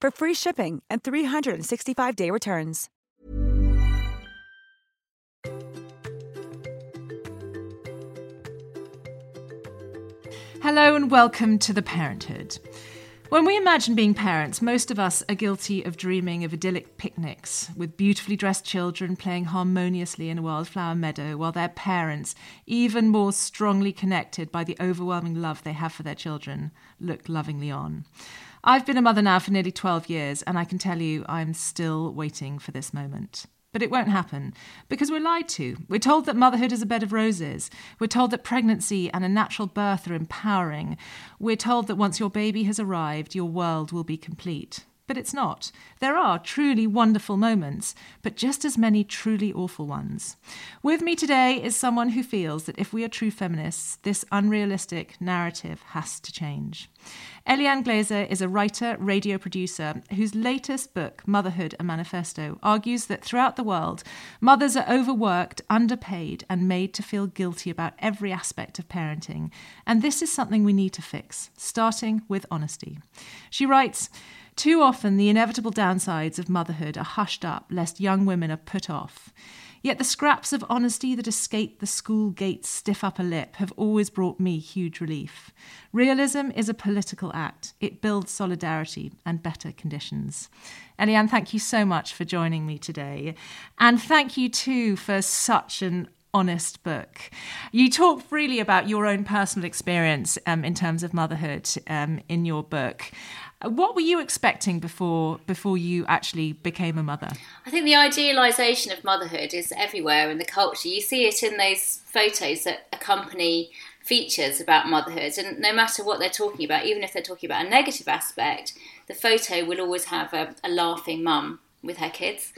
for free shipping and 365-day returns. Hello and welcome to The Parenthood. When we imagine being parents, most of us are guilty of dreaming of idyllic picnics with beautifully dressed children playing harmoniously in a wildflower meadow while their parents, even more strongly connected by the overwhelming love they have for their children, look lovingly on. I've been a mother now for nearly 12 years, and I can tell you I'm still waiting for this moment. But it won't happen because we're lied to. We're told that motherhood is a bed of roses. We're told that pregnancy and a natural birth are empowering. We're told that once your baby has arrived, your world will be complete. But it's not. There are truly wonderful moments, but just as many truly awful ones. With me today is someone who feels that if we are true feminists, this unrealistic narrative has to change. Eliane Glaser is a writer, radio producer, whose latest book, Motherhood, a Manifesto, argues that throughout the world, mothers are overworked, underpaid, and made to feel guilty about every aspect of parenting. And this is something we need to fix, starting with honesty. She writes, too often, the inevitable downsides of motherhood are hushed up lest young women are put off. Yet the scraps of honesty that escape the school gate's stiff upper lip have always brought me huge relief. Realism is a political act, it builds solidarity and better conditions. Eliane, thank you so much for joining me today. And thank you too for such an honest book. You talk freely about your own personal experience um, in terms of motherhood um, in your book. What were you expecting before before you actually became a mother? I think the idealisation of motherhood is everywhere in the culture. You see it in those photos that accompany features about motherhood, and no matter what they're talking about, even if they're talking about a negative aspect, the photo will always have a, a laughing mum with her kids.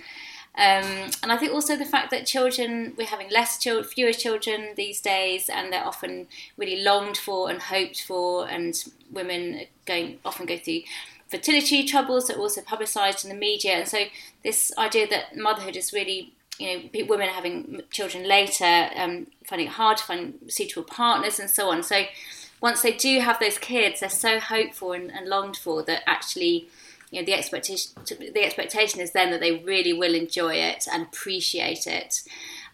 Um, and I think also the fact that children, we're having less children, fewer children these days, and they're often really longed for and hoped for, and women going often go through fertility troubles that are also publicised in the media. And so this idea that motherhood is really you know, women having children later, um, finding it hard to find suitable partners and so on. So once they do have those kids, they're so hopeful and, and longed for that actually you know the expectation the expectation is then that they really will enjoy it and appreciate it.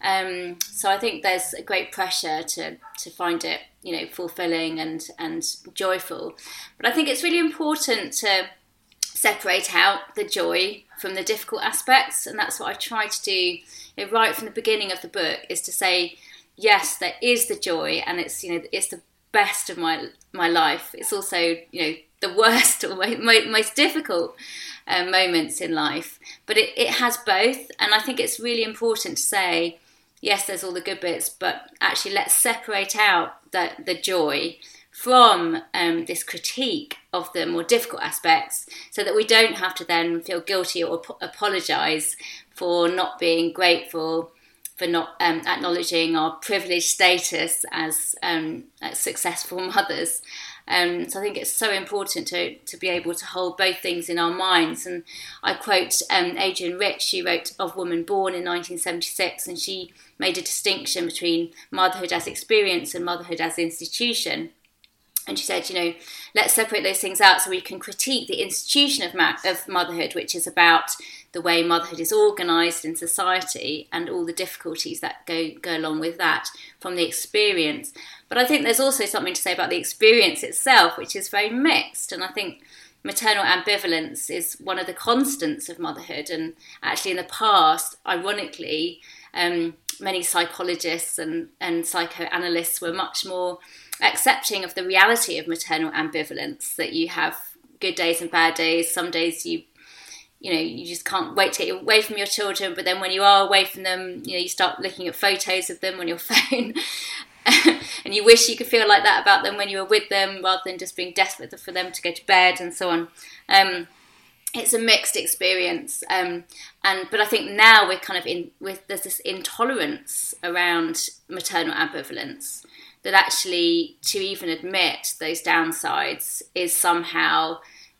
Um, so I think there's a great pressure to to find it you know fulfilling and and joyful. But I think it's really important to separate out the joy from the difficult aspects, and that's what I try to do you know, right from the beginning of the book. Is to say yes, there is the joy, and it's you know it's the best of my my life. It's also you know the worst or most difficult uh, moments in life. But it, it has both, and I think it's really important to say, yes, there's all the good bits, but actually let's separate out the, the joy from um, this critique of the more difficult aspects so that we don't have to then feel guilty or ap- apologize for not being grateful for not um, acknowledging our privileged status as, um, as successful mothers um, so I think it's so important to, to be able to hold both things in our minds. And I quote um, Adrienne Rich, she wrote of Woman Born in 1976, and she made a distinction between motherhood as experience and motherhood as institution. And she said, you know, let's separate those things out so we can critique the institution of, ma- of motherhood, which is about the way motherhood is organised in society and all the difficulties that go, go along with that from the experience. But I think there's also something to say about the experience itself, which is very mixed. And I think maternal ambivalence is one of the constants of motherhood. And actually, in the past, ironically, um, many psychologists and, and psychoanalysts were much more accepting of the reality of maternal ambivalence that you have good days and bad days. Some days you you know you just can't wait to get away from your children but then when you are away from them you know you start looking at photos of them on your phone. And you wish you could feel like that about them when you were with them rather than just being desperate for them to go to bed and so on. Um, it's a mixed experience. Um, and but i think now we're kind of in with there's this intolerance around maternal ambivalence that actually to even admit those downsides is somehow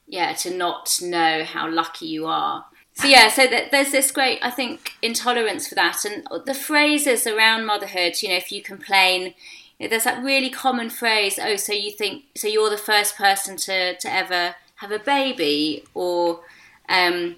yeah to not know how lucky you are. So yeah so that there's this great i think intolerance for that. And the phrases around motherhood you know if you complain there's that really common phrase oh so you think so you're the first person to to ever have a baby? or um,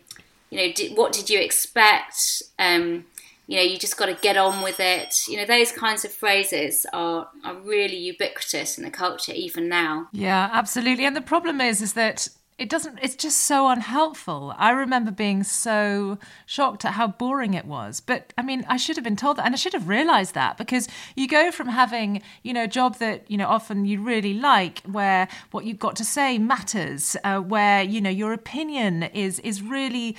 you know what did you expect? um, you know you just got to get on with it. You know those kinds of phrases are are really ubiquitous in the culture even now. Yeah absolutely. And the problem is is that it doesn't it's just so unhelpful. I remember being so shocked at how boring it was. But i mean i should have been told that and i should have realized that because you go from having you know a job that you know often you really like where what you've got to say matters uh, where you know your opinion is is really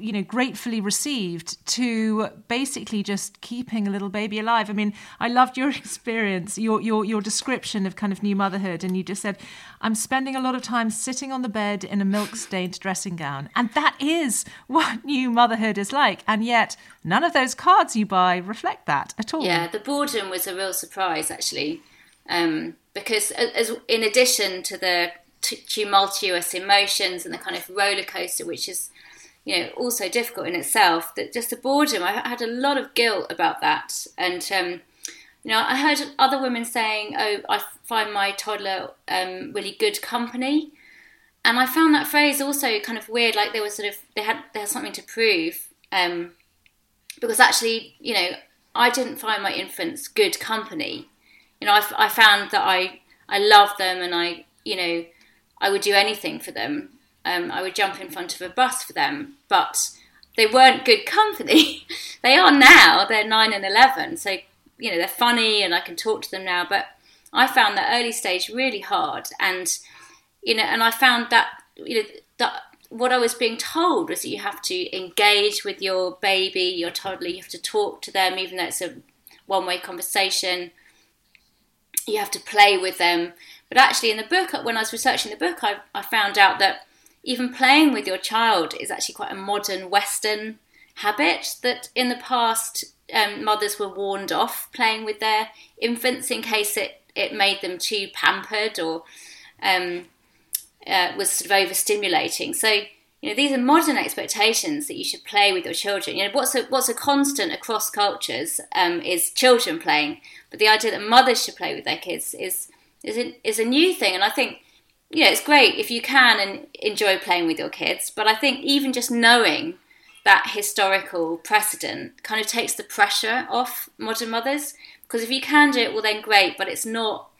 you know gratefully received to basically just keeping a little baby alive. I mean i loved your experience your your your description of kind of new motherhood and you just said i'm spending a lot of time sitting on the bed bed in a milk stained dressing gown. And that is what new motherhood is like. And yet, none of those cards you buy reflect that at all. Yeah, the boredom was a real surprise, actually. Um, because, as, in addition to the t- tumultuous emotions and the kind of roller coaster, which is you know also difficult in itself that just the boredom i had a lot of guilt about that and um, you know i heard other women saying oh i find my toddler um, really good company and I found that phrase also kind of weird. Like they were sort of they had they had something to prove, um, because actually, you know, I didn't find my infants good company. You know, I, I found that I I love them, and I you know I would do anything for them. Um, I would jump in front of a bus for them, but they weren't good company. they are now. They're nine and eleven, so you know they're funny, and I can talk to them now. But I found that early stage really hard, and you know, and I found that you know that what I was being told was that you have to engage with your baby, your toddler, you have to talk to them, even though it's a one way conversation. You have to play with them. But actually, in the book, when I was researching the book, I, I found out that even playing with your child is actually quite a modern Western habit. That in the past, um, mothers were warned off playing with their infants in case it, it made them too pampered or um, uh, was sort of overstimulating. So you know these are modern expectations that you should play with your children. You know what's a what's a constant across cultures um, is children playing, but the idea that mothers should play with their kids is is a, is a new thing. And I think you know it's great if you can and enjoy playing with your kids. But I think even just knowing that historical precedent kind of takes the pressure off modern mothers because if you can do it, well then great. But it's not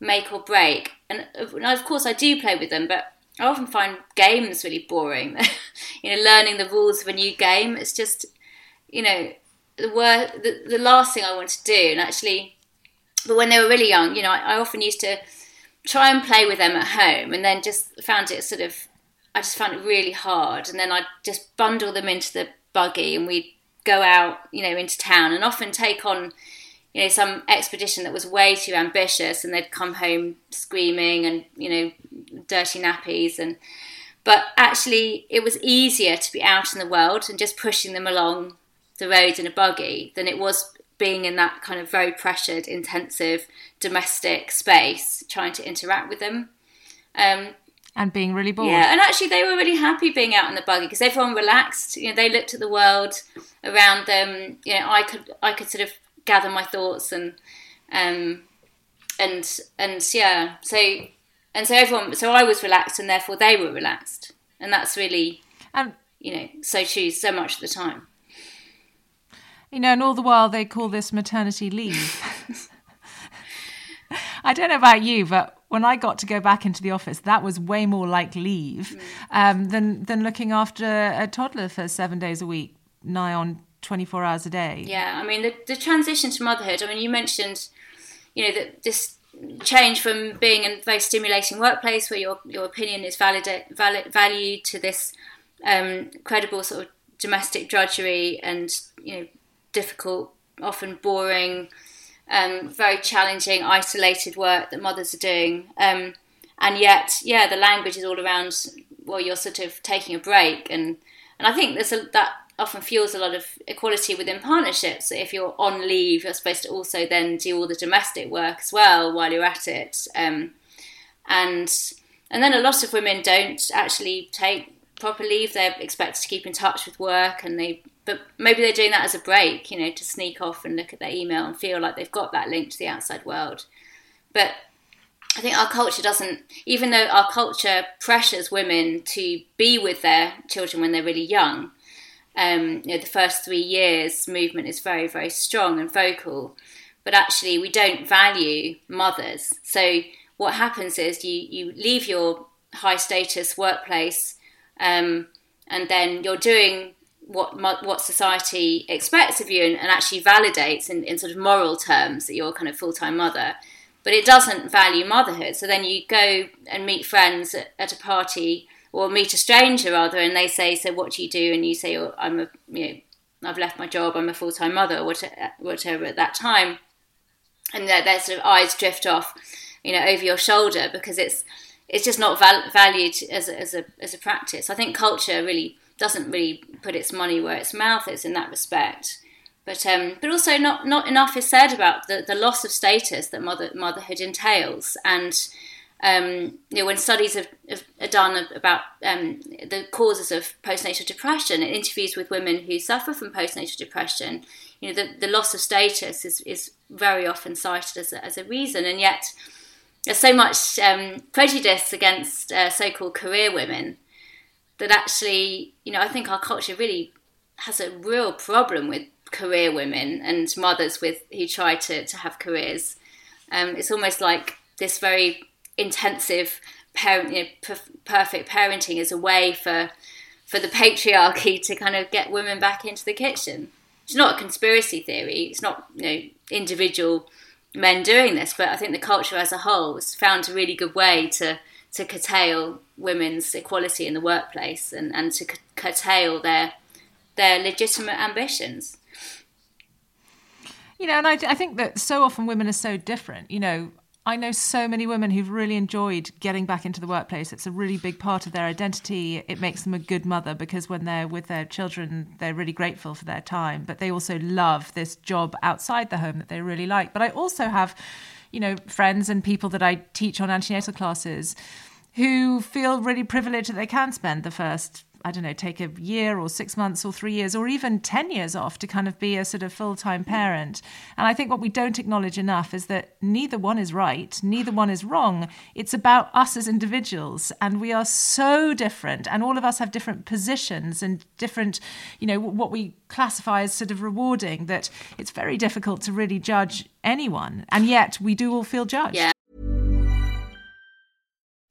make or break. Uh, and of course, I do play with them, but I often find games really boring. you know, learning the rules of a new game. It's just, you know, the word, the, the last thing I want to do. And actually, but when they were really young, you know, I, I often used to try and play with them at home, and then just found it sort of, I just found it really hard. And then I'd just bundle them into the buggy, and we'd go out, you know, into town, and often take on you know some expedition that was way too ambitious and they'd come home screaming and you know dirty nappies and but actually it was easier to be out in the world and just pushing them along the road in a buggy than it was being in that kind of very pressured intensive domestic space trying to interact with them um, and being really bored. Yeah, and actually they were really happy being out in the buggy because everyone relaxed. You know, they looked at the world around them. You know, I could I could sort of gather my thoughts and um, and and yeah, so and so everyone, so I was relaxed, and therefore they were relaxed, and that's really, um, you know, so true so much of the time. You know, and all the while they call this maternity leave. I don't know about you, but when I got to go back into the office, that was way more like leave mm. um, than than looking after a toddler for seven days a week, nigh on 24 hours a day. Yeah, I mean, the, the transition to motherhood, I mean, you mentioned, you know, that this change from being in a very stimulating workplace where your, your opinion is valid, valid, valued to this um, credible sort of domestic drudgery and, you know, difficult, often boring, um, very challenging, isolated work that mothers are doing. Um, and yet, yeah, the language is all around, well, you're sort of taking a break. And, and I think there's a, that often fuels a lot of equality within partnerships. If you're on leave, you're supposed to also then do all the domestic work as well while you're at it. Um, and and then a lot of women don't actually take proper leave. They're expected to keep in touch with work, and they but maybe they're doing that as a break, you know, to sneak off and look at their email and feel like they've got that link to the outside world. But I think our culture doesn't, even though our culture pressures women to be with their children when they're really young, um, you know, the first three years movement is very, very strong and vocal, but actually we don't value mothers. So what happens is you, you leave your high status workplace um, and then you're doing what what society expects of you and, and actually validates in, in sort of moral terms that you're kind of full time mother, but it doesn't value motherhood. So then you go and meet friends at, at, a party or meet a stranger rather, and they say, "So what do you do?" And you say, oh, "I'm a you know I've left my job. I'm a full time mother, whatever, whatever at that time," and their, their sort of eyes drift off, you know, over your shoulder because it's it's just not val- valued as a, as a as a practice. I think culture really doesn't really put its money where its mouth is in that respect. But um, but also not not enough is said about the, the loss of status that mother, motherhood entails. And um, you know when studies have, have are done about um, the causes of postnatal depression, in interviews with women who suffer from postnatal depression, you know the, the loss of status is, is very often cited as a, as a reason, and yet there's so much um, prejudice against uh, so-called career women that actually, you know, I think our culture really has a real problem with career women and mothers with who try to, to have careers. Um, it's almost like this very intensive parent, you know, per- perfect parenting is a way for for the patriarchy to kind of get women back into the kitchen. It's not a conspiracy theory. It's not you know individual men doing this, but I think the culture as a whole has found a really good way to to curtail women's equality in the workplace and, and to curtail their their legitimate ambitions. You know, and I, I think that so often women are so different. You know, I know so many women who've really enjoyed getting back into the workplace. It's a really big part of their identity. It makes them a good mother because when they're with their children, they're really grateful for their time, but they also love this job outside the home that they really like. But I also have, you know, friends and people that I teach on antenatal classes who feel really privileged that they can spend the first I don't know, take a year or six months or three years or even 10 years off to kind of be a sort of full time mm. parent. And I think what we don't acknowledge enough is that neither one is right, neither one is wrong. It's about us as individuals. And we are so different. And all of us have different positions and different, you know, what we classify as sort of rewarding that it's very difficult to really judge anyone. And yet we do all feel judged. Yeah.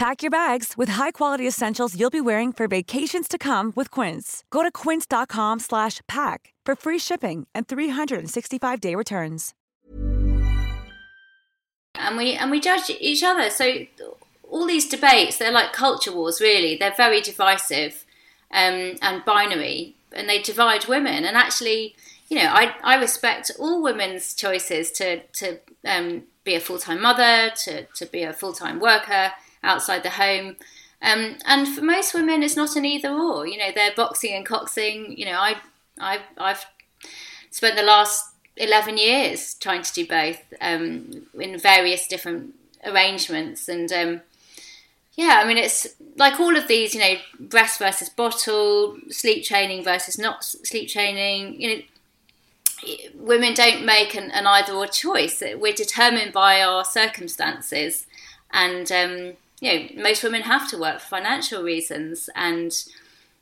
Pack your bags with high-quality essentials you'll be wearing for vacations to come with Quince. Go to quince.com slash pack for free shipping and 365-day returns. And we and we judge each other. So all these debates, they're like culture wars. Really, they're very divisive um, and binary, and they divide women. And actually, you know, I, I respect all women's choices to to um, be a full time mother, to to be a full time worker outside the home. Um, and for most women, it's not an either or. You know, they're boxing and coxing. You know, I, I, I've spent the last 11 years trying to do both um, in various different arrangements. And um, yeah, I mean, it's like all of these, you know, breast versus bottle, sleep training versus not sleep training. You know, women don't make an, an either or choice. We're determined by our circumstances. And, um, you know, most women have to work for financial reasons, and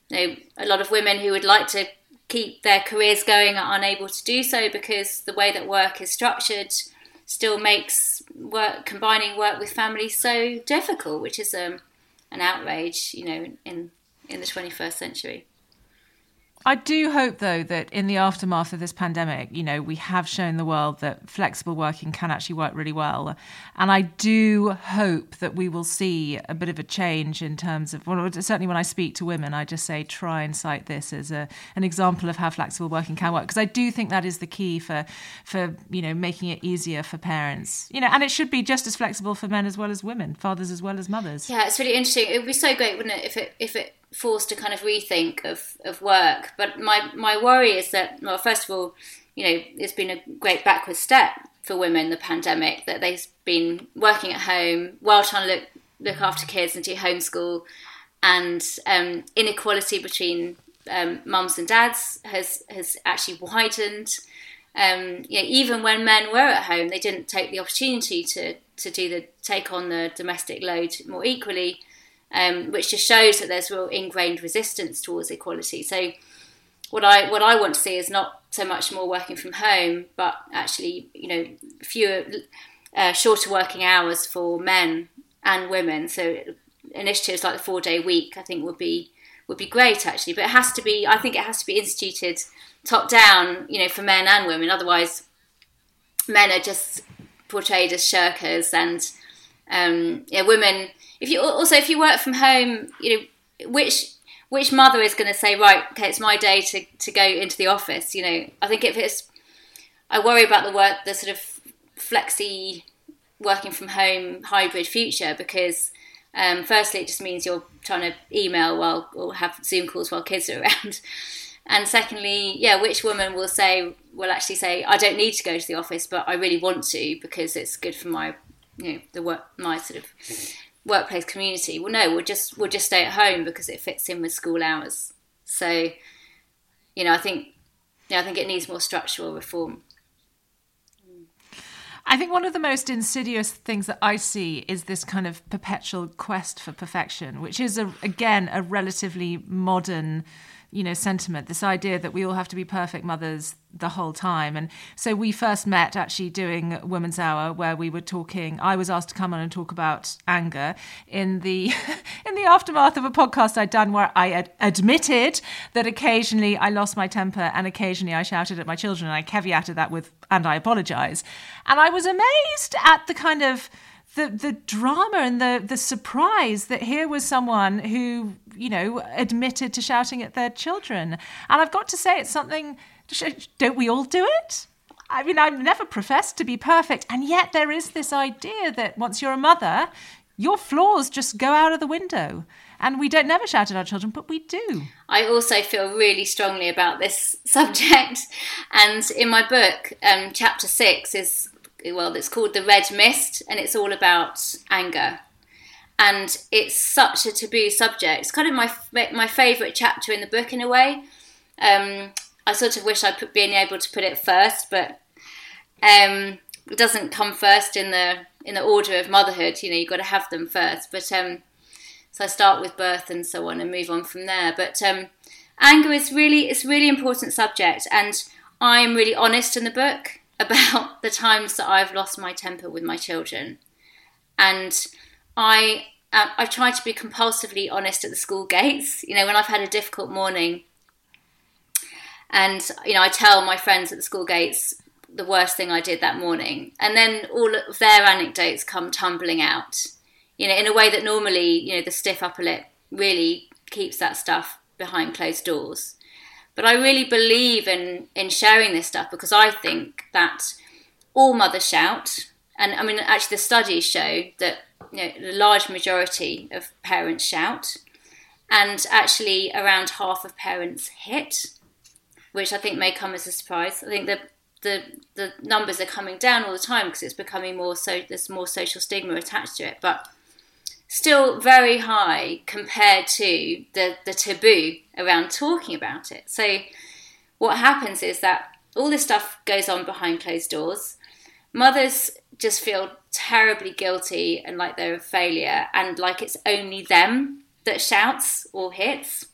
you know, a lot of women who would like to keep their careers going are unable to do so because the way that work is structured still makes work combining work with family so difficult, which is um, an outrage, you know, in in the 21st century. I do hope, though, that in the aftermath of this pandemic, you know, we have shown the world that flexible working can actually work really well. And I do hope that we will see a bit of a change in terms of, well, certainly when I speak to women, I just say try and cite this as a, an example of how flexible working can work. Because I do think that is the key for, for, you know, making it easier for parents. You know, and it should be just as flexible for men as well as women, fathers as well as mothers. Yeah, it's really interesting. It would be so great, wouldn't it, if it, if it, forced to kind of rethink of, of work. But my, my worry is that, well, first of all, you know, it's been a great backward step for women, the pandemic, that they've been working at home while trying to look, look after kids and do homeschool. And um, inequality between um, mums and dads has, has actually widened. Um, you know, even when men were at home, they didn't take the opportunity to, to do the take on the domestic load more equally um, which just shows that there's real ingrained resistance towards equality. So what I what I want to see is not so much more working from home, but actually you know fewer uh, shorter working hours for men and women. So initiatives like the four day week I think would be would be great actually, but it has to be I think it has to be instituted top down, you know, for men and women. Otherwise, men are just portrayed as shirkers and um, yeah, women if you also if you work from home, you know which which mother is going to say right, okay, it's my day to to go into the office. You know, I think if it's, I worry about the work, the sort of flexi working from home hybrid future because. Um, firstly, it just means you're trying to email while or have Zoom calls while kids are around. And secondly, yeah, which woman will say will actually say, I don't need to go to the office, but I really want to because it's good for my, you know, the work, my sort of mm-hmm. workplace community. Well, no, we'll just we'll just stay at home because it fits in with school hours. So, you know, I think yeah, I think it needs more structural reform. I think one of the most insidious things that I see is this kind of perpetual quest for perfection, which is a, again a relatively modern you know sentiment this idea that we all have to be perfect mothers the whole time. And so we first met actually doing women's hour where we were talking i was asked to come on and talk about anger in the in the aftermath of a podcast i'd done where i ad- admitted that occasionally i lost my temper and occasionally i shouted at my children and i caveated that with and i apologize. And i was amazed at the kind of the the drama and the the surprise that here was someone who you know admitted to shouting at their children and i've got to say it's something don't we all do it I mean, I've never professed to be perfect, and yet there is this idea that once you're a mother, your flaws just go out of the window. And we don't never shout at our children, but we do. I also feel really strongly about this subject. And in my book, um, chapter six is well, it's called The Red Mist, and it's all about anger. And it's such a taboo subject. It's kind of my my favourite chapter in the book in a way. Um, I sort of wish I put been able to put it first, but um, it doesn't come first in the in the order of motherhood. You know, you've got to have them first. But um, so I start with birth and so on, and move on from there. But um, anger is really it's really important subject, and I'm really honest in the book about the times that I've lost my temper with my children. And I uh, I try to be compulsively honest at the school gates. You know, when I've had a difficult morning, and you know, I tell my friends at the school gates the worst thing I did that morning, and then all of their anecdotes come tumbling out. You know, in a way that normally, you know, the stiff upper lip really keeps that stuff behind closed doors. But I really believe in in sharing this stuff because I think that all mothers shout, and I mean actually the studies show that you know, the large majority of parents shout, and actually around half of parents hit, which I think may come as a surprise. I think the the the numbers are coming down all the time because it's becoming more so there's more social stigma attached to it, but still very high compared to the the taboo around talking about it. So what happens is that all this stuff goes on behind closed doors. Mothers just feel terribly guilty and like they're a failure and like it's only them that shouts or hits.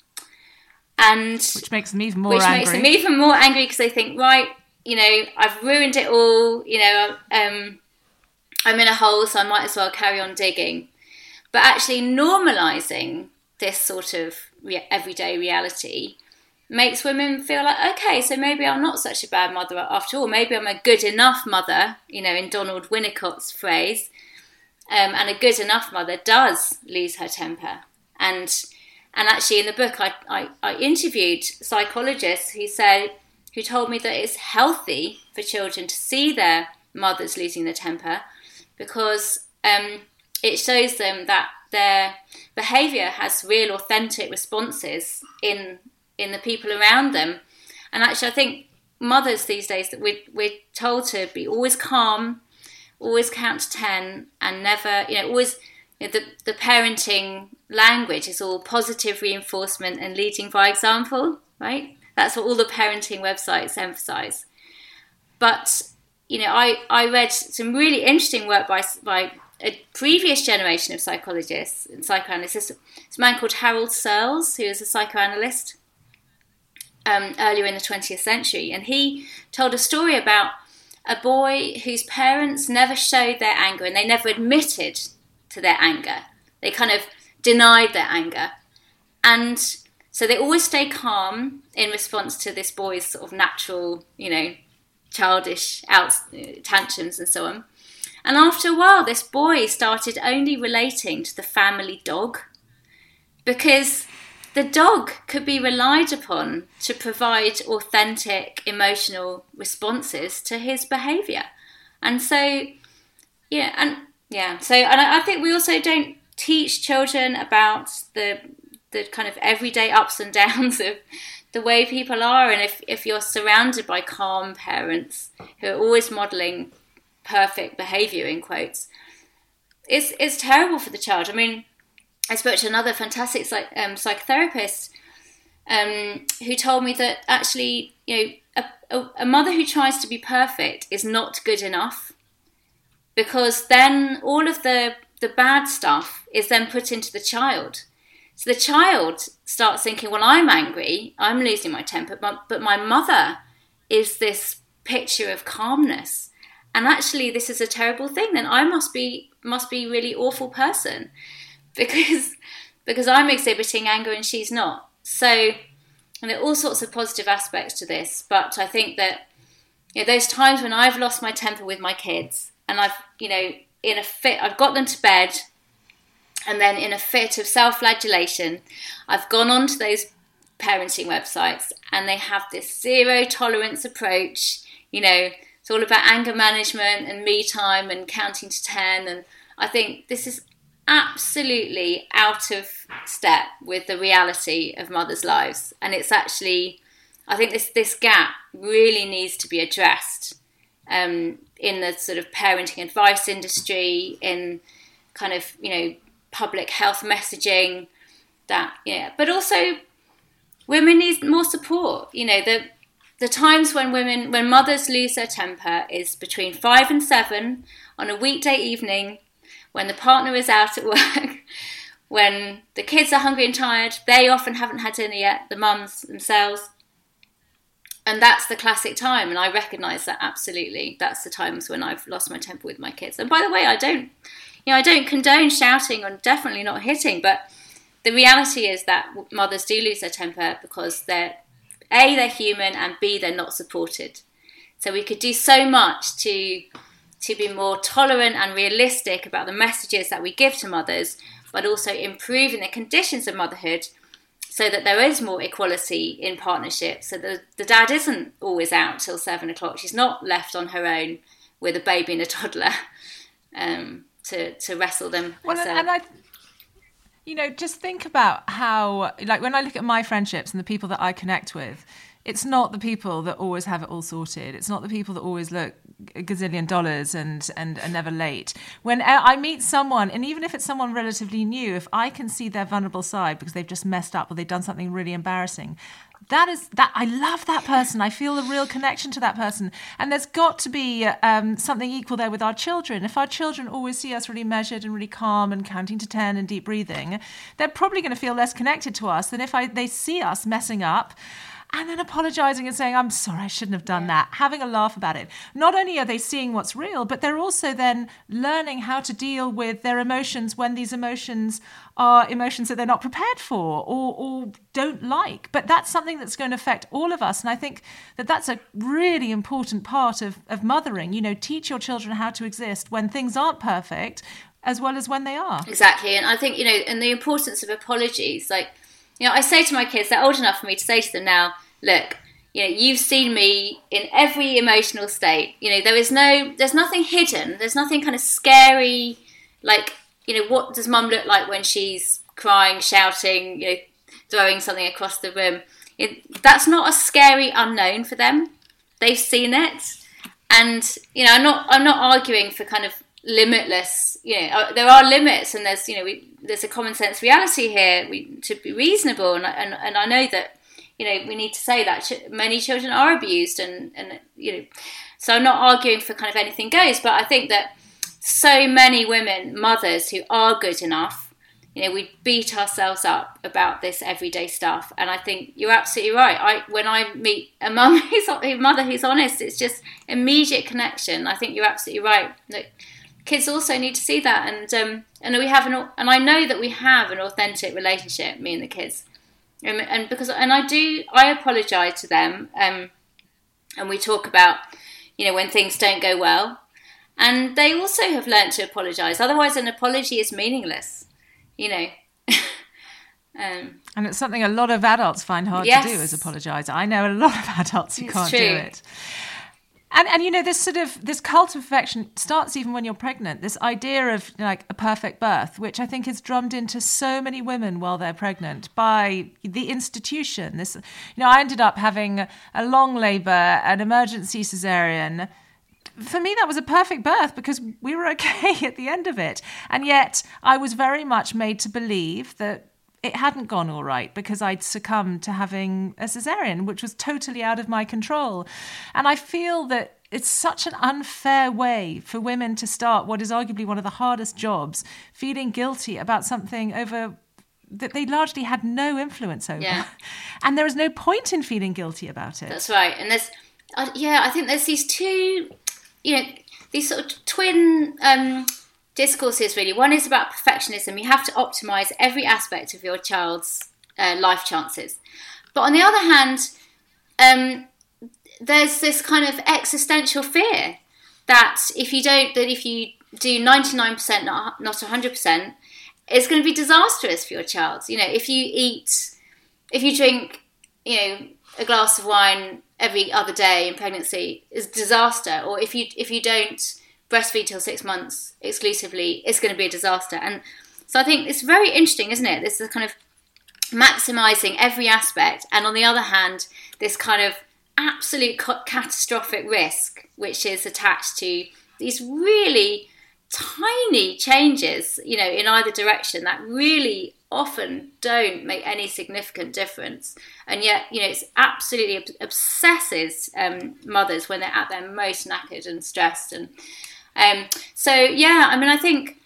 And which makes them even more angry. which angry. makes them even more angry because they think, right, you know, I've ruined it all. You know, um, I'm in a hole, so I might as well carry on digging. But actually, normalizing this sort of re- everyday reality makes women feel like, okay, so maybe I'm not such a bad mother after all. Maybe I'm a good enough mother, you know, in Donald Winnicott's phrase. Um, and a good enough mother does lose her temper. And and actually, in the book, I, I, I interviewed psychologists who said who told me that it's healthy for children to see their mothers losing their temper because um, it shows them that their behavior has real authentic responses in in the people around them and actually i think mothers these days that we're, we're told to be always calm always count to 10 and never you know always you know, the, the parenting language is all positive reinforcement and leading by example right that's what all the parenting websites emphasize. But you know, I, I read some really interesting work by by a previous generation of psychologists and psychoanalysts. It's a man called Harold Searles, who is a psychoanalyst um, earlier in the 20th century, and he told a story about a boy whose parents never showed their anger and they never admitted to their anger. They kind of denied their anger. And so they always stay calm in response to this boy's sort of natural, you know, childish out, tantrums and so on. And after a while, this boy started only relating to the family dog because the dog could be relied upon to provide authentic emotional responses to his behavior. And so, yeah, and yeah, so, and I think we also don't teach children about the the kind of everyday ups and downs of the way people are. And if, if you're surrounded by calm parents who are always modeling perfect behavior, in quotes, it's, it's terrible for the child. I mean, I spoke to another fantastic psych, um, psychotherapist um, who told me that actually, you know, a, a, a mother who tries to be perfect is not good enough because then all of the the bad stuff is then put into the child. So the child starts thinking, well, I'm angry, I'm losing my temper, but, but my mother is this picture of calmness. And actually, this is a terrible thing. Then I must be must be really awful person because because I'm exhibiting anger and she's not. So, and there are all sorts of positive aspects to this. But I think that you know, those times when I've lost my temper with my kids and I've you know in a fit, I've got them to bed and then, in a fit of self flagellation, I've gone onto those parenting websites and they have this zero tolerance approach. You know, it's all about anger management and me time and counting to 10. And I think this is absolutely out of step with the reality of mothers' lives. And it's actually, I think this, this gap really needs to be addressed um, in the sort of parenting advice industry, in kind of, you know, public health messaging that yeah but also women need more support you know the the times when women when mothers lose their temper is between 5 and 7 on a weekday evening when the partner is out at work when the kids are hungry and tired they often haven't had dinner yet the mums themselves. And that's the classic time and i recognize that absolutely. That's the times when i've lost my temper with my kids. And by the way i don't you know, I don't condone shouting or definitely not hitting, but the reality is that mothers do lose their temper because they're a they're human and b they're not supported. So we could do so much to to be more tolerant and realistic about the messages that we give to mothers, but also improving the conditions of motherhood so that there is more equality in partnerships. So the, the dad isn't always out till seven o'clock. She's not left on her own with a baby and a toddler um, to to wrestle them. Well, and, and I, you know, just think about how, like, when I look at my friendships and the people that I connect with, it's not the people that always have it all sorted. It's not the people that always look a gazillion dollars and and are never late. When I meet someone, and even if it's someone relatively new, if I can see their vulnerable side because they've just messed up or they've done something really embarrassing, that is that I love that person. I feel a real connection to that person, and there's got to be um, something equal there with our children. If our children always see us really measured and really calm and counting to ten and deep breathing, they're probably going to feel less connected to us than if I, they see us messing up and then apologizing and saying, I'm sorry, I shouldn't have done yeah. that, having a laugh about it. Not only are they seeing what's real, but they're also then learning how to deal with their emotions when these emotions are emotions that they're not prepared for or, or don't like. But that's something that's going to affect all of us. And I think that that's a really important part of, of mothering. You know, teach your children how to exist when things aren't perfect as well as when they are. Exactly. And I think, you know, and the importance of apologies, like, you know, I say to my kids, they're old enough for me to say to them now, look, you know, you've seen me in every emotional state. You know, there is no, there's nothing hidden. There's nothing kind of scary, like, you know, what does mum look like when she's crying, shouting, you know, throwing something across the room? It, that's not a scary unknown for them. They've seen it, and you know, I'm not, I'm not arguing for kind of limitless. You know, uh, there are limits, and there's, you know, we, there's a common sense reality here. We to be reasonable, and and, and I know that you know, we need to say that many children are abused, and and you know, so I'm not arguing for kind of anything goes, but I think that so many women, mothers who are good enough, you know, we beat ourselves up about this everyday stuff, and I think you're absolutely right. I when I meet a mum who's a mother who's honest, it's just immediate connection. I think you're absolutely right. That kids also need to see that, and um, and we have an and I know that we have an authentic relationship, me and the kids and, and because and I do I apologise to them, um, and we talk about you know when things don't go well, and they also have learned to apologise. Otherwise, an apology is meaningless, you know. um, and it's something a lot of adults find hard yes. to do is apologise. I know a lot of adults who it's can't true. do it. And and you know this sort of this cult of perfection starts even when you're pregnant. This idea of like a perfect birth, which I think is drummed into so many women while they're pregnant by the institution. This, you know, I ended up having a long labour, an emergency cesarean for me that was a perfect birth because we were okay at the end of it and yet i was very much made to believe that it hadn't gone all right because I'd succumbed to having a cesarean, which was totally out of my control. And I feel that it's such an unfair way for women to start what is arguably one of the hardest jobs, feeling guilty about something over that they largely had no influence over. Yeah. And there is no point in feeling guilty about it. That's right. And there's, uh, yeah, I think there's these two, you know, these sort of twin. Um, discourses really. One is about perfectionism. You have to optimize every aspect of your child's uh, life chances. But on the other hand, um, there's this kind of existential fear that if you don't, that if you do 99%, not, not 100%, it's going to be disastrous for your child. You know, if you eat, if you drink, you know, a glass of wine every other day in pregnancy is disaster. Or if you if you don't breastfeed till six months exclusively, it's going to be a disaster. And so I think it's very interesting, isn't it? This is kind of maximizing every aspect, and on the other hand, this kind of absolute catastrophic risk which is attached to these really tiny changes, you know, in either direction that really often don't make any significant difference. And yet, you know, it absolutely obsesses um, mothers when they're at their most knackered and stressed and um, so yeah, I mean, I think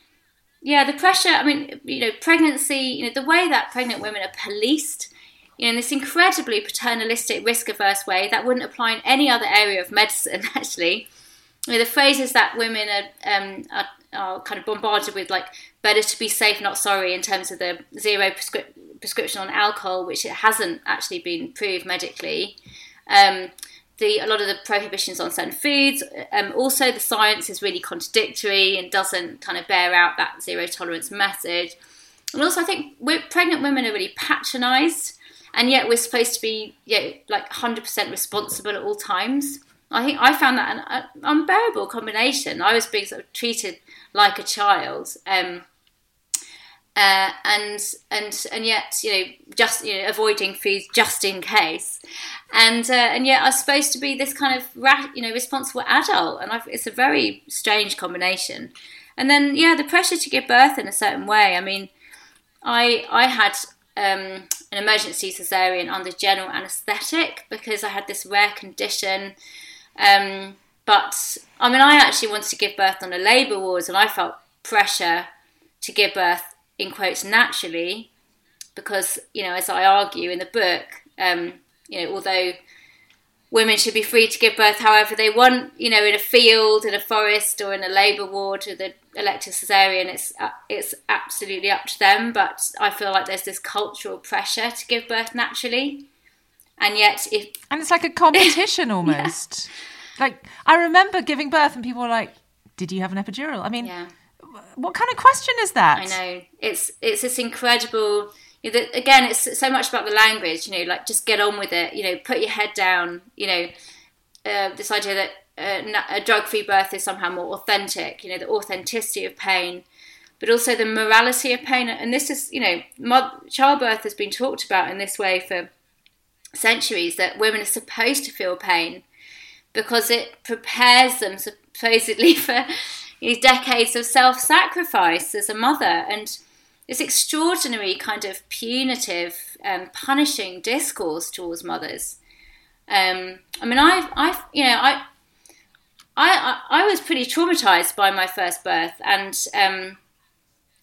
yeah, the pressure. I mean, you know, pregnancy. You know, the way that pregnant women are policed. You know, in this incredibly paternalistic, risk-averse way that wouldn't apply in any other area of medicine. Actually, you know, the phrases that women are, um, are, are kind of bombarded with, like "better to be safe, not sorry," in terms of the zero prescri- prescription on alcohol, which it hasn't actually been proved medically. Um, the a lot of the prohibitions on certain foods. Um, also, the science is really contradictory and doesn't kind of bear out that zero tolerance message. and also I think pregnant women are really patronised, and yet we're supposed to be you know, like 100% responsible at all times. I think I found that an, unbearable combination. I was being sort of treated like a child. Um, uh, and and and yet you know just you know avoiding food just in case, and uh, and yet I was supposed to be this kind of ra- you know responsible adult, and I've, it's a very strange combination. And then yeah, the pressure to give birth in a certain way. I mean, I I had um, an emergency cesarean under general anaesthetic because I had this rare condition. Um, but I mean, I actually wanted to give birth on a labour ward, and I felt pressure to give birth in quotes naturally because you know as i argue in the book um, you know although women should be free to give birth however they want you know in a field in a forest or in a labour ward or the elective cesarean it's uh, it's absolutely up to them but i feel like there's this cultural pressure to give birth naturally. And yet if and it's like a competition almost. Yeah. like i remember giving birth and people were like did you have an epidural? I mean yeah what kind of question is that? I know it's it's this incredible. You know, again, it's so much about the language. You know, like just get on with it. You know, put your head down. You know, uh, this idea that uh, a drug-free birth is somehow more authentic. You know, the authenticity of pain, but also the morality of pain. And this is, you know, childbirth has been talked about in this way for centuries. That women are supposed to feel pain because it prepares them supposedly for these decades of self sacrifice as a mother and this extraordinary kind of punitive, um, punishing discourse towards mothers. Um, I mean, I've, I've, you know, I, I, I was pretty traumatized by my first birth, and um,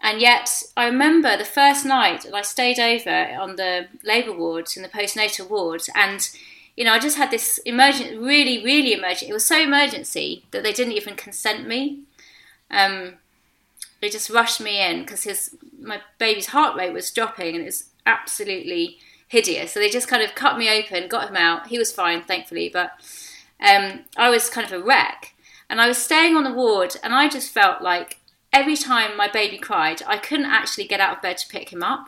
and yet I remember the first night that I stayed over on the labour wards in the postnatal ward, and you know, I just had this emergent, really, really emergent. It was so emergency that they didn't even consent me. Um, they just rushed me in because his my baby's heart rate was dropping and it was absolutely hideous. So they just kind of cut me open, got him out. He was fine, thankfully, but um, I was kind of a wreck. And I was staying on the ward, and I just felt like every time my baby cried, I couldn't actually get out of bed to pick him up.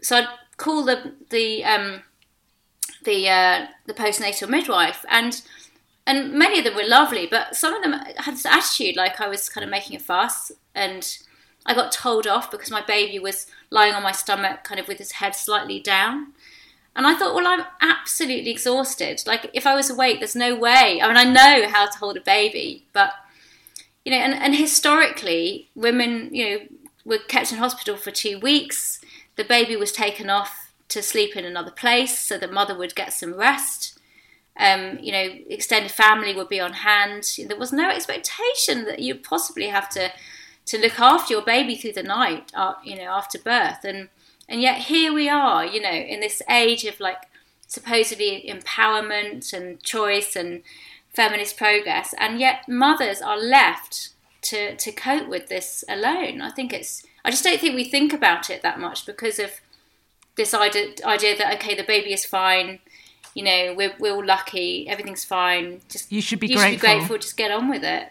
So I'd call the the um, the uh, the postnatal midwife, and and many of them were lovely, but some of them had this attitude like I was kind of making a fuss, and I got told off because my baby was lying on my stomach, kind of with his head slightly down. And I thought, well, I'm absolutely exhausted. Like, if I was awake, there's no way. I mean, I know how to hold a baby, but, you know, and, and historically, women, you know, were kept in hospital for two weeks. The baby was taken off to sleep in another place so the mother would get some rest um, you know, extended family would be on hand. There was no expectation that you'd possibly have to to look after your baby through the night, uh, you know, after birth, and and yet here we are, you know, in this age of like supposedly empowerment and choice and feminist progress, and yet mothers are left to to cope with this alone. I think it's. I just don't think we think about it that much because of this idea idea that okay, the baby is fine you know, we're, we're all lucky, everything's fine. Just you should be you grateful. Should be grateful. Just get on with it.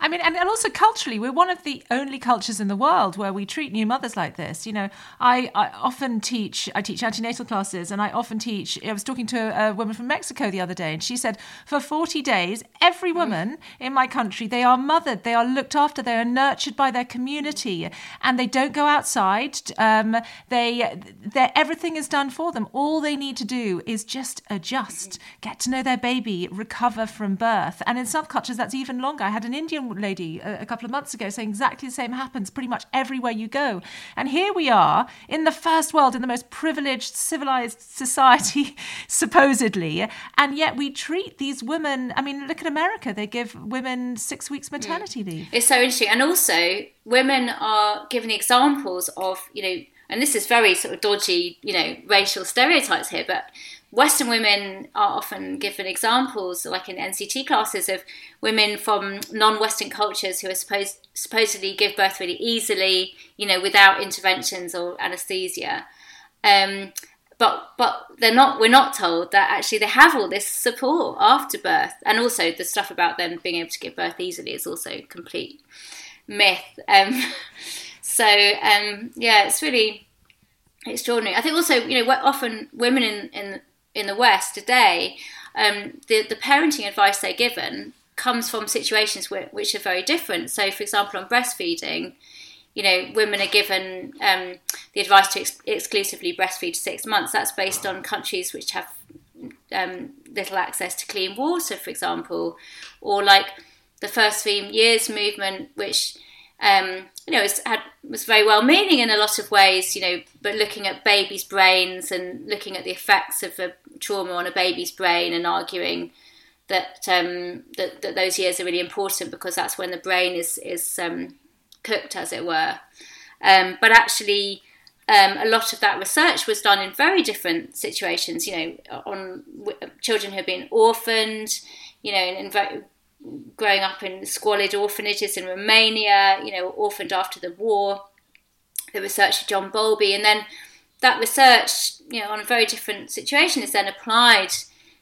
I mean, and, and also culturally, we're one of the only cultures in the world where we treat new mothers like this. You know, I, I often teach, I teach antenatal classes, and I often teach. I was talking to a, woman from Mexico the other day, and she said, for 40 days, every mm. woman mm. in my country, they are mothered, they are looked after, they are nurtured by their community, and they don't go outside. Um, they, everything is done for them. All they need to do is just adjust, get to know their baby, recover from birth. And in some cultures, that's even longer. I had an Indian lady a, a couple of months ago saying exactly the same happens pretty much everywhere you go. And here we are in the first world, in the most privileged, civilized society, supposedly, and yet we treat these women. I mean, look at America; they give women six weeks mm. maternity leave. It's so interesting, and also women are given examples of you know, and this is very sort of dodgy, you know, racial stereotypes here, but Western women are often given examples, like in NCT classes, of women from non-Western cultures who are supposed supposedly give birth really easily, you know, without interventions or anaesthesia. Um, but but they're not. We're not told that actually they have all this support after birth, and also the stuff about them being able to give birth easily is also complete myth. Um, So um, yeah, it's really extraordinary. I think also you know often women in in in the West today, um, the the parenting advice they're given comes from situations where, which are very different. So, for example, on breastfeeding, you know, women are given um, the advice to ex- exclusively breastfeed six months. That's based on countries which have um, little access to clean water, for example, or like the first three years movement, which um, you know had, was very well meaning in a lot of ways, you know, but looking at babies' brains and looking at the effects of a trauma on a baby's brain and arguing that um, that, that those years are really important because that's when the brain is is um, cooked, as it were. Um, but actually, um, a lot of that research was done in very different situations. You know, on children who have been orphaned. You know, in, in very, growing up in squalid orphanages in Romania. You know, orphaned after the war. The research of John Bowlby, and then that research, you know, on a very different situation is then applied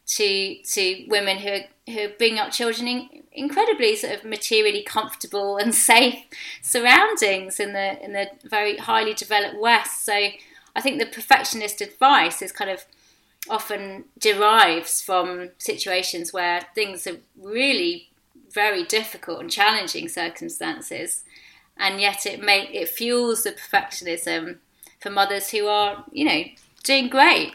to to women who are, who are bringing up children in incredibly sort of materially comfortable and safe surroundings in the in the very highly developed West. So I think the perfectionist advice is kind of often derives from situations where things are really very difficult and challenging circumstances, and yet it make it fuels the perfectionism for mothers who are you know doing great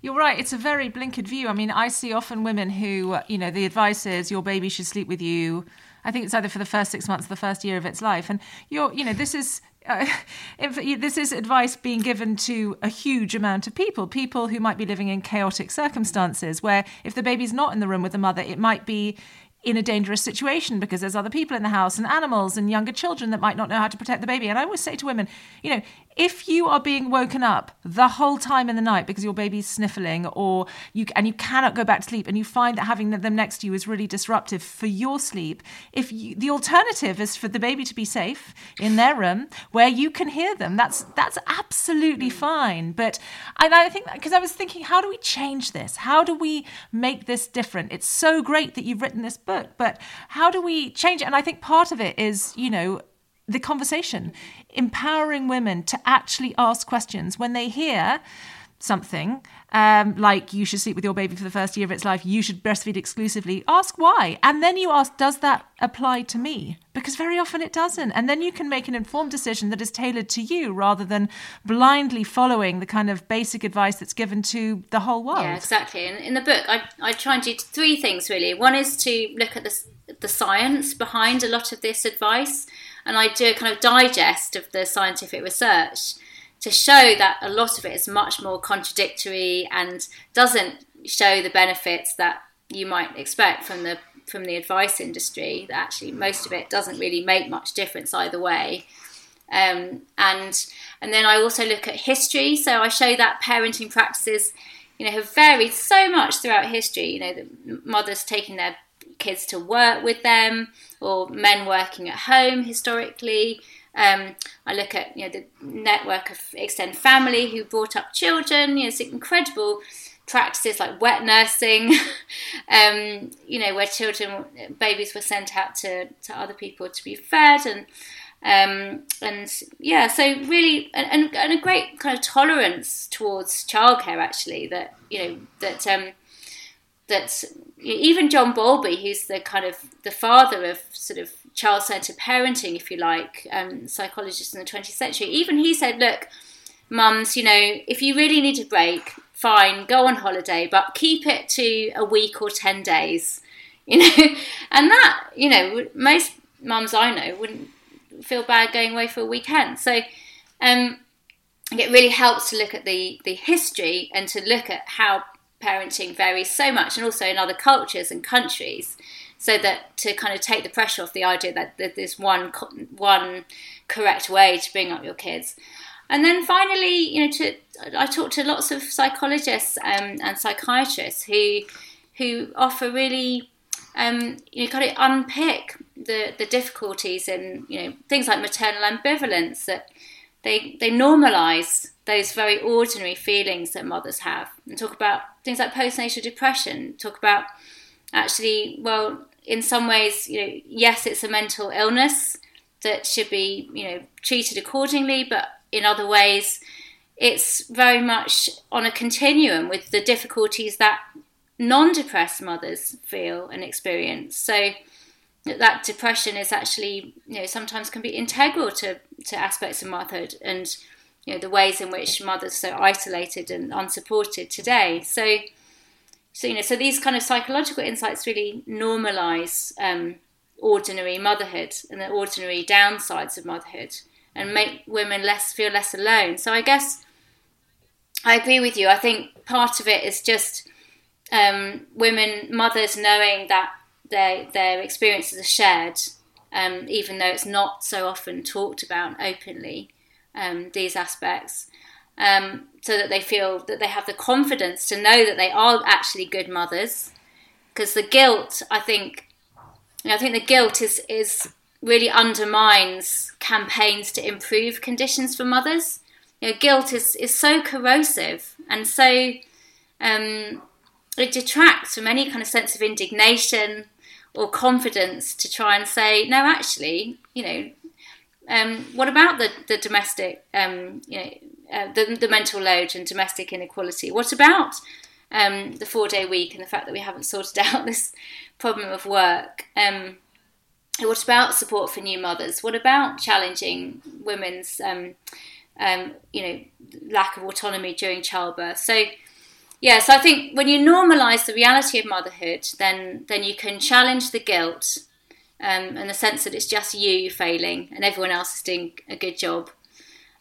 you're right. It's a very blinkered view. I mean, I see often women who, you know, the advice is your baby should sleep with you. I think it's either for the first six months or the first year of its life. And you're, you know, this is uh, this is advice being given to a huge amount of people, people who might be living in chaotic circumstances, where if the baby's not in the room with the mother, it might be in a dangerous situation because there's other people in the house and animals and younger children that might not know how to protect the baby. And I always say to women, you know, if you are being woken up the whole time in the night because your baby's sniffling or you and you cannot go back to sleep and you find that having them next to you is really disruptive for your sleep if you, the alternative is for the baby to be safe in their room where you can hear them. That's that's absolutely fine. But and I think because I was thinking how do we change this? How do we make this different? It's so great that you've written this book but how do we change it? And I think part of it is you know the conversation, empowering women to actually ask questions. When they hear something um, like you should sleep with your baby for the first year of its life, you should breastfeed exclusively. Ask why. And then you ask, does that apply to me? Because very often it doesn't. And then you can make an informed decision that is tailored to you rather than blindly following the kind of basic advice that's given to the whole world. Yeah, exactly. And in the book, I, I try and do three things really. One is to look at the, the science behind a lot of this advice and I do a kind of digest of the scientific research to show that a lot of it is much more contradictory and doesn't show the benefits that you might expect from the from the advice industry. That actually most of it doesn't really make much difference either way. Um, and and then I also look at history. So I show that parenting practices, you know, have varied so much throughout history. You know, the mothers taking their kids to work with them or men working at home historically. Um, I look at you know the network of extended family who brought up children. You know, it's incredible practices like wet nursing, um, you know, where children, babies were sent out to, to other people to be fed and um, and yeah, so really, and, and, a great kind of tolerance towards childcare actually that you know that um, that even John Bowlby, who's the kind of the father of sort of child-centered parenting, if you like, um, psychologist in the 20th century, even he said, look, mums, you know, if you really need a break, fine, go on holiday, but keep it to a week or 10 days, you know, and that, you know, most mums I know wouldn't feel bad going away for a weekend. So, um, it really helps to look at the, the history and to look at how parenting varies so much and also in other cultures and countries so that to kind of take the pressure off the idea that, there's one one correct way to bring up your kids. And then finally you know to i talk to lots of psychologists um, and psychiatrists who who offer really um, you know, kind of unpick the, the difficulties in you know things like maternal ambivalence that they they normalize those very ordinary feelings that mothers have and talk about things like postnatal depression talk about actually well in some ways you know yes it's a mental illness that should be you know treated accordingly, but in other ways, it's very much on a continuum with the difficulties that non-depressed mothers feel and experience. So that depression is actually you know sometimes can be integral to to aspects of motherhood and you know the ways in which mothers are so isolated and unsupported today. So so you know so these kind of psychological insights really normalize um, ordinary motherhood and the ordinary downsides of motherhood and make women less feel less alone. So I guess I agree with you. I think part of it is just um, women, mothers knowing that their their experiences are shared, um, even though it's not so often talked about openly. Um, these aspects, um, so that they feel that they have the confidence to know that they are actually good mothers. Because the guilt, I think, you know, I think the guilt is is really undermines campaigns to improve conditions for mothers. You know, guilt is is so corrosive and so um, it detracts from any kind of sense of indignation or confidence to try and say, no, actually, you know, um, what about the, the domestic, um, you know, uh, the, the mental load and domestic inequality? What about um, the four day week and the fact that we haven't sorted out this problem of work? Um, what about support for new mothers? What about challenging women's, um, um, you know, lack of autonomy during childbirth? So yeah, so I think when you normalise the reality of motherhood, then then you can challenge the guilt um, and the sense that it's just you failing and everyone else is doing a good job,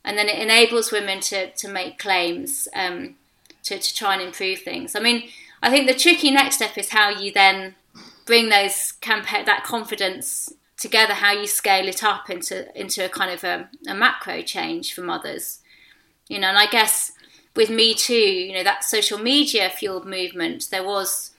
and then it enables women to to make claims um, to to try and improve things. I mean, I think the tricky next step is how you then bring those that confidence together, how you scale it up into into a kind of a, a macro change for mothers, you know, and I guess with Me Too, you know, that social media fueled movement, there was,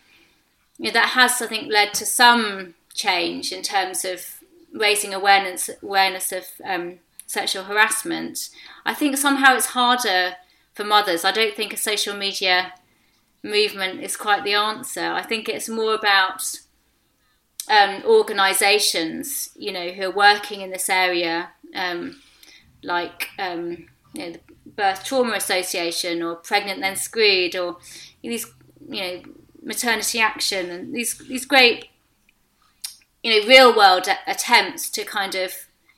you know, that has, I think, led to some change in terms of raising awareness awareness of um, sexual harassment. I think somehow it's harder for mothers. I don't think a social media movement is quite the answer. I think it's more about um, organisations, you know, who are working in this area, um, like um, you know, the Birth Trauma Association or Pregnant Then Screwed or these, you know, Maternity Action and these these great, you know, real world attempts to kind of,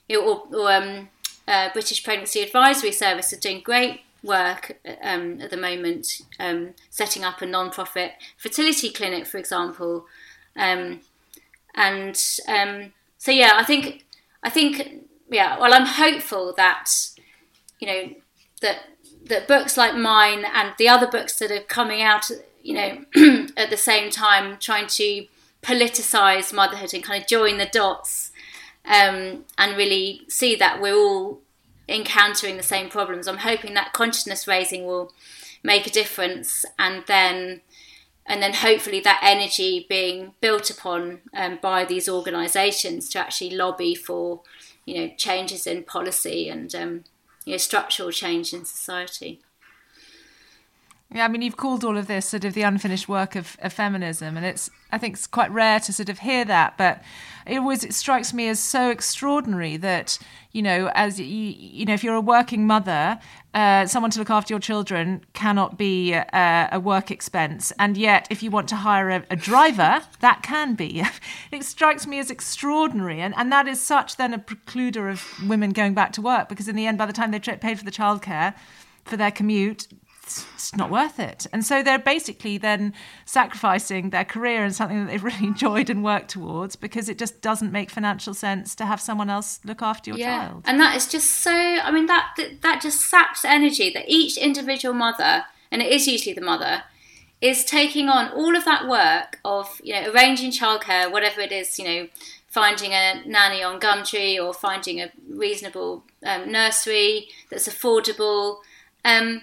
you know, or, or um, uh, British Pregnancy Advisory Service are doing great work um, at the moment, um, setting up a non-profit fertility clinic, for example, um, and um, so yeah, I think I think yeah. Well, I'm hopeful that you know that that books like mine and the other books that are coming out, you know, at the same time, trying to politicize motherhood and kind of join the dots um, and really see that we're all encountering the same problems. I'm hoping that consciousness raising will make a difference, and then and then hopefully that energy being built upon um, by these organisations to actually lobby for you know changes in policy and um, you know, structural change in society. Yeah, I mean, you've called all of this sort of the unfinished work of, of, feminism, and it's I think it's quite rare to sort of hear that, but it always it strikes me as so extraordinary that you know, as you, you know, if you're a working mother, uh, someone to look after your children cannot be uh, a work expense, and yet if you want to hire a, a driver, that can be. it strikes me as extraordinary, and and that is such then a precluder of women going back to work because in the end, by the time they paid for the childcare for their commute, it's not worth it. And so they're basically then sacrificing their career and something that they've really enjoyed and worked towards because it just doesn't make financial sense to have someone else look after your yeah. child. And that is just so, I mean, that, that just saps energy that each individual mother, and it is usually the mother, is taking on all of that work of, you know, arranging childcare, whatever it is, you know, finding a nanny on Gumtree or finding a reasonable um, nursery that's affordable. Um,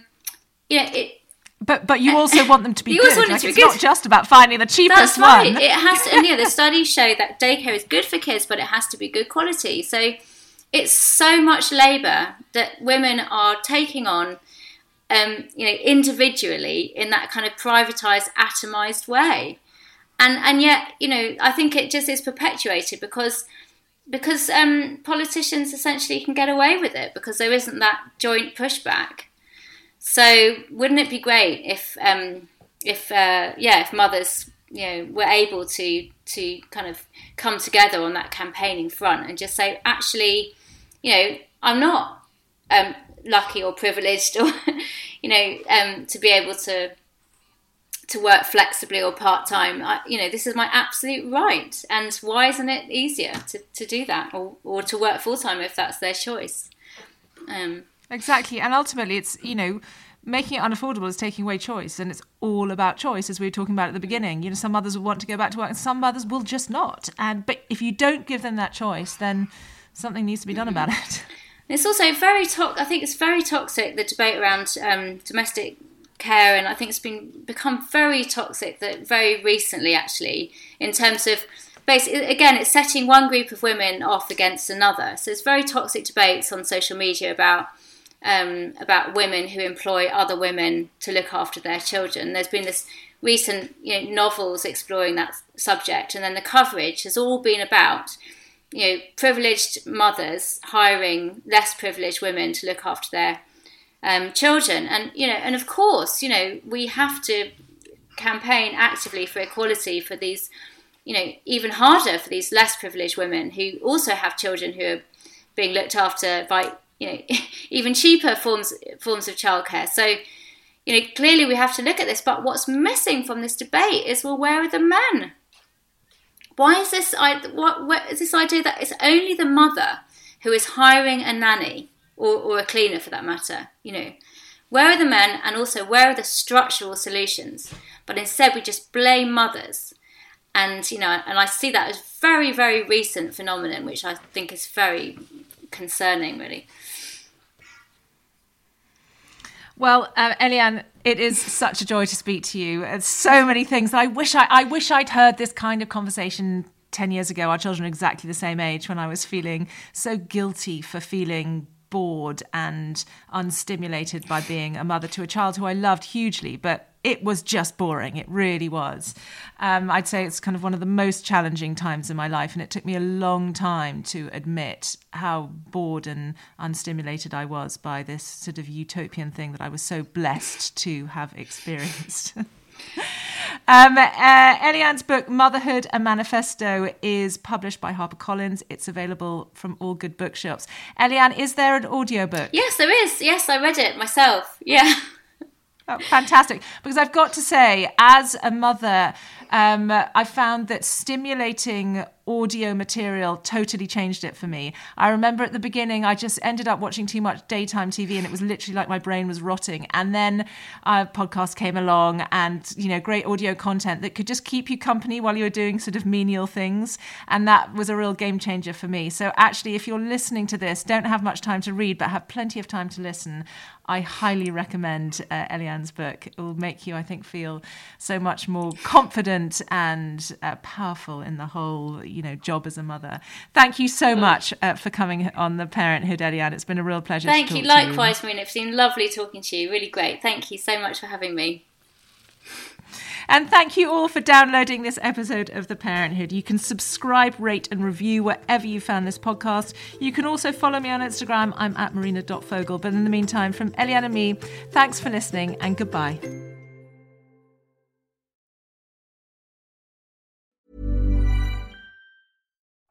yeah, it. But but you also want them to be you good. Like, to it's good. not just about finding the cheapest That's right. one. It has to, and yeah, the studies show that daycare is good for kids, but it has to be good quality. So it's so much labour that women are taking on, um, you know, individually in that kind of privatised, atomised way, and and yet you know I think it just is perpetuated because because um, politicians essentially can get away with it because there isn't that joint pushback. So wouldn't it be great if um, if uh, yeah if mothers you know were able to to kind of come together on that campaigning front and just say actually you know I'm not um, lucky or privileged or you know um, to be able to to work flexibly or part time. You know, this is my absolute right. And why isn't it easier to, to do that or, or to work full time if that's their choice? Um, exactly. And ultimately, it's, you know, making it unaffordable is taking away choice. And it's all about choice, as we were talking about at the beginning. You know, some mothers will want to go back to work and some mothers will just not. And But if you don't give them that choice, then something needs to be done about it. It's also very toxic. I think it's very toxic the debate around um, domestic care and I think it's been become very toxic that very recently actually in terms of basically again it's setting one group of women off against another so it's very toxic debates on social media about um, about women who employ other women to look after their children there's been this recent you know novels exploring that subject and then the coverage has all been about you know privileged mothers hiring less privileged women to look after their um, children. And you know, and of course, you know, we have to campaign actively for equality for these, you know, even harder for these less privileged women who also have children who are being looked after by you know even cheaper forms forms of childcare. So. You know, clearly we have to look at this, but what's missing from this debate is well, where are the men? Why is this? What, what is this idea that it's only the mother who is hiring a nanny or, or a cleaner for that matter. You know, where are the men and also where are the structural solutions? But instead, we just blame mothers. And, you know, and I see that as very, very recent phenomenon, which I think is very concerning, really. Well, uh, Eliane, it is such a joy to speak to you. It's so many things. I wish I, I wish I'd heard this kind of conversation 10 years ago. Our children are exactly the same age when I was feeling so guilty for feeling bored and unstimulated by being a mother to a child who I loved hugely, but it was just boring. It really was. Um, I'd say it's kind of one of the most challenging times in my life, and it took me a long time to admit how bored and unstimulated I was by this sort of utopian thing that I was so blessed to have experienced. Um, uh, Eliane's book, Motherhood, a Manifesto, is published by HarperCollins. It's available from all good bookshops. Eliane, is there an audiobook? Yes, there is. Yes, I read it myself. Yeah. Oh, fantastic. Because I've got to say, as a mother, um, I found that stimulating audio material totally changed it for me. I remember at the beginning, I just ended up watching too much daytime TV, and it was literally like my brain was rotting. And then a podcast came along, and you know, great audio content that could just keep you company while you were doing sort of menial things, and that was a real game changer for me. So actually, if you're listening to this, don't have much time to read, but have plenty of time to listen. I highly recommend uh, Eliane's book. It will make you, I think, feel so much more confident and uh, powerful in the whole you know job as a mother. Thank you so much uh, for coming on the Parenthood, Eliane. It's been a real pleasure. Thank you. Likewise, Marina. It's been lovely talking to you. Really great. Thank you so much for having me. And thank you all for downloading this episode of The Parenthood. You can subscribe, rate, and review wherever you found this podcast. You can also follow me on Instagram. I'm at marina.fogle. But in the meantime, from Eliane and me, thanks for listening and goodbye.